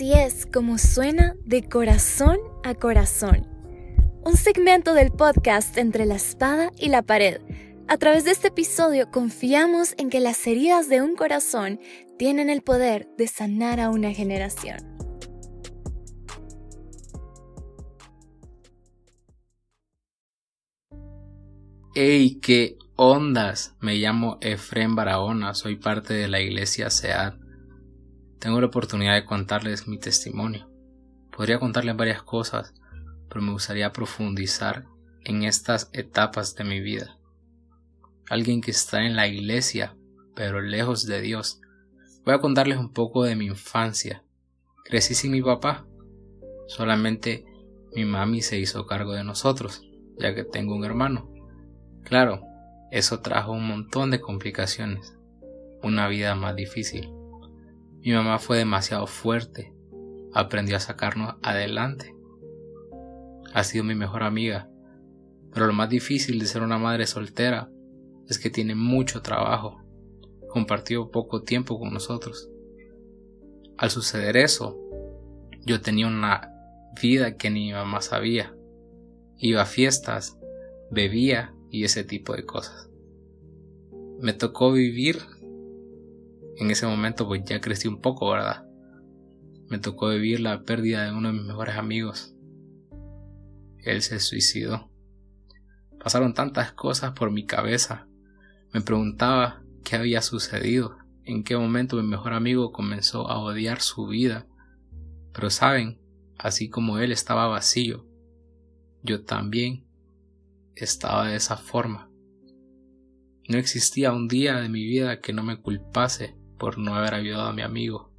Así es como suena de corazón a corazón. Un segmento del podcast entre la espada y la pared. A través de este episodio confiamos en que las heridas de un corazón tienen el poder de sanar a una generación. ¡Ey, qué ondas! Me llamo Efren Barahona, soy parte de la iglesia SEAD tengo la oportunidad de contarles mi testimonio. Podría contarles varias cosas, pero me gustaría profundizar en estas etapas de mi vida. Alguien que está en la iglesia, pero lejos de Dios. Voy a contarles un poco de mi infancia. Crecí sin mi papá. Solamente mi mami se hizo cargo de nosotros, ya que tengo un hermano. Claro, eso trajo un montón de complicaciones, una vida más difícil. Mi mamá fue demasiado fuerte, aprendió a sacarnos adelante. Ha sido mi mejor amiga, pero lo más difícil de ser una madre soltera es que tiene mucho trabajo. Compartió poco tiempo con nosotros. Al suceder eso, yo tenía una vida que ni mi mamá sabía. Iba a fiestas, bebía y ese tipo de cosas. Me tocó vivir en ese momento pues ya crecí un poco, ¿verdad? Me tocó vivir la pérdida de uno de mis mejores amigos. Él se suicidó. Pasaron tantas cosas por mi cabeza. Me preguntaba qué había sucedido, en qué momento mi mejor amigo comenzó a odiar su vida. Pero saben, así como él estaba vacío, yo también estaba de esa forma. No existía un día de mi vida que no me culpase por no haber ayudado a mi amigo.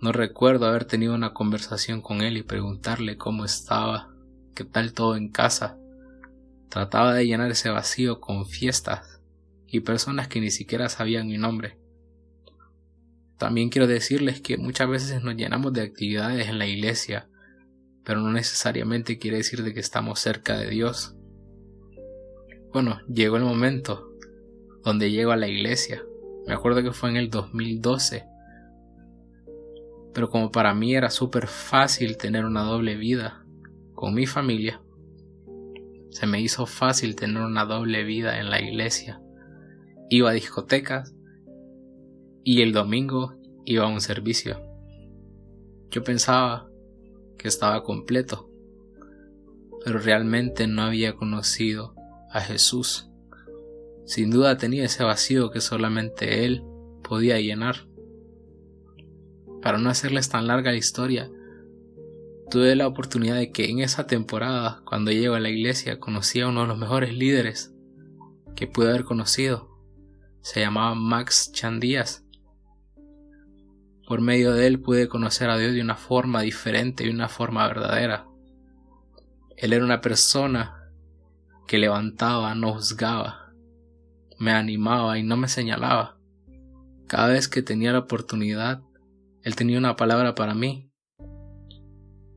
No recuerdo haber tenido una conversación con él y preguntarle cómo estaba, qué tal todo en casa. Trataba de llenar ese vacío con fiestas y personas que ni siquiera sabían mi nombre. También quiero decirles que muchas veces nos llenamos de actividades en la iglesia, pero no necesariamente quiere decir de que estamos cerca de Dios. Bueno, llegó el momento donde llego a la iglesia, me acuerdo que fue en el 2012. Pero como para mí era súper fácil tener una doble vida con mi familia, se me hizo fácil tener una doble vida en la iglesia. Iba a discotecas y el domingo iba a un servicio. Yo pensaba que estaba completo, pero realmente no había conocido a Jesús. Sin duda tenía ese vacío que solamente él podía llenar. Para no hacerles tan larga la historia, tuve la oportunidad de que en esa temporada, cuando llego a la iglesia, conocí a uno de los mejores líderes que pude haber conocido. Se llamaba Max Chandías. Por medio de él pude conocer a Dios de una forma diferente y una forma verdadera. Él era una persona que levantaba, no juzgaba, me animaba y no me señalaba. Cada vez que tenía la oportunidad, él tenía una palabra para mí.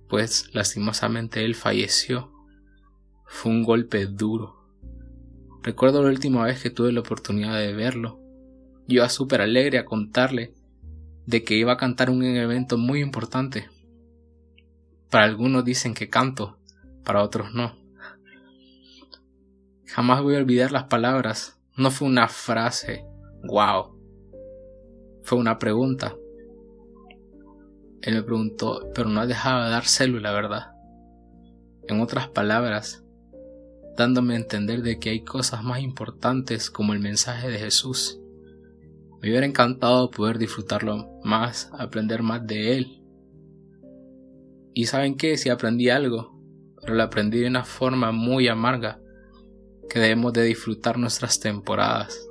Pues lastimosamente él falleció. Fue un golpe duro. Recuerdo la última vez que tuve la oportunidad de verlo. Yo iba súper alegre a contarle de que iba a cantar un evento muy importante. Para algunos dicen que canto, para otros no. Jamás voy a olvidar las palabras no fue una frase, wow. Fue una pregunta. Él me preguntó, pero no dejaba de dar célula, ¿verdad? En otras palabras, dándome a entender de que hay cosas más importantes como el mensaje de Jesús. Me hubiera encantado poder disfrutarlo más, aprender más de Él. Y saben qué, si aprendí algo, pero lo aprendí de una forma muy amarga, que debemos de disfrutar nuestras temporadas.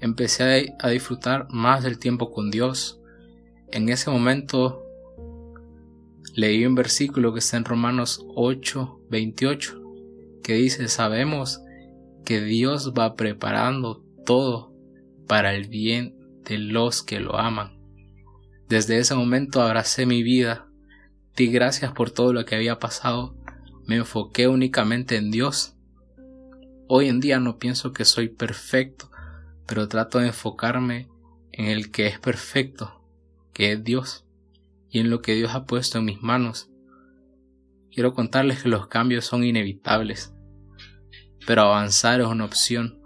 Empecé a disfrutar más del tiempo con Dios. En ese momento leí un versículo que está en Romanos 8, 28, que dice, sabemos que Dios va preparando todo para el bien de los que lo aman. Desde ese momento abracé mi vida, di gracias por todo lo que había pasado, me enfoqué únicamente en Dios Hoy en día no pienso que soy perfecto, pero trato de enfocarme en el que es perfecto, que es Dios. y en lo que Dios ha puesto en mis manos. Quiero contarles que los cambios son inevitables, pero avanzar es una opción.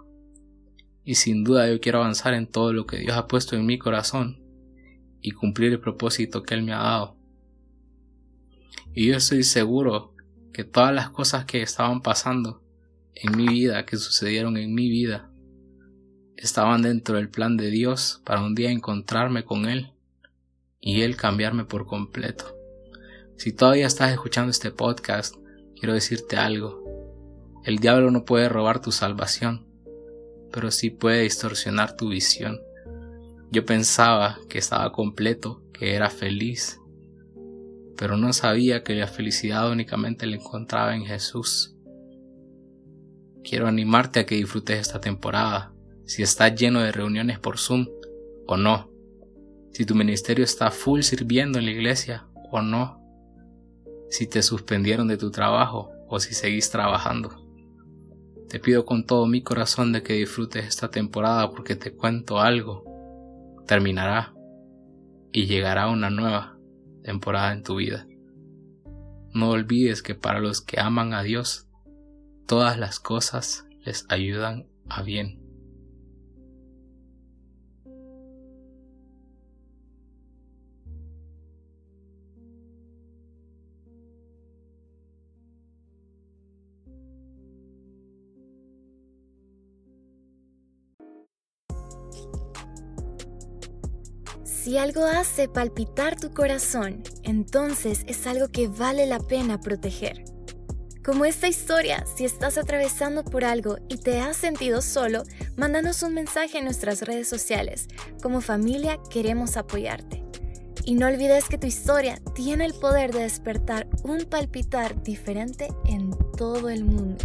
Y sin duda yo quiero avanzar en todo lo que Dios ha puesto en mi corazón y cumplir el propósito que Él me ha dado. Y yo estoy seguro que todas las cosas que estaban pasando en mi vida, que sucedieron en mi vida, estaban dentro del plan de Dios para un día encontrarme con Él y Él cambiarme por completo. Si todavía estás escuchando este podcast, quiero decirte algo. El diablo no puede robar tu salvación, pero sí puede distorsionar tu visión. Yo pensaba que estaba completo, que era feliz, pero no sabía que la felicidad únicamente la encontraba en Jesús. Quiero animarte a que disfrutes esta temporada, si estás lleno de reuniones por Zoom o no, si tu ministerio está full sirviendo en la iglesia o no, si te suspendieron de tu trabajo o si seguís trabajando. Te pido con todo mi corazón de que disfrutes esta temporada porque te cuento algo. Terminará y llegará una nueva temporada en tu vida. No olvides que para los que aman a Dios, todas las cosas les ayudan a bien. Si algo hace palpitar tu corazón, entonces es algo que vale la pena proteger. Como esta historia, si estás atravesando por algo y te has sentido solo, mándanos un mensaje en nuestras redes sociales. Como familia queremos apoyarte. Y no olvides que tu historia tiene el poder de despertar un palpitar diferente en todo el mundo.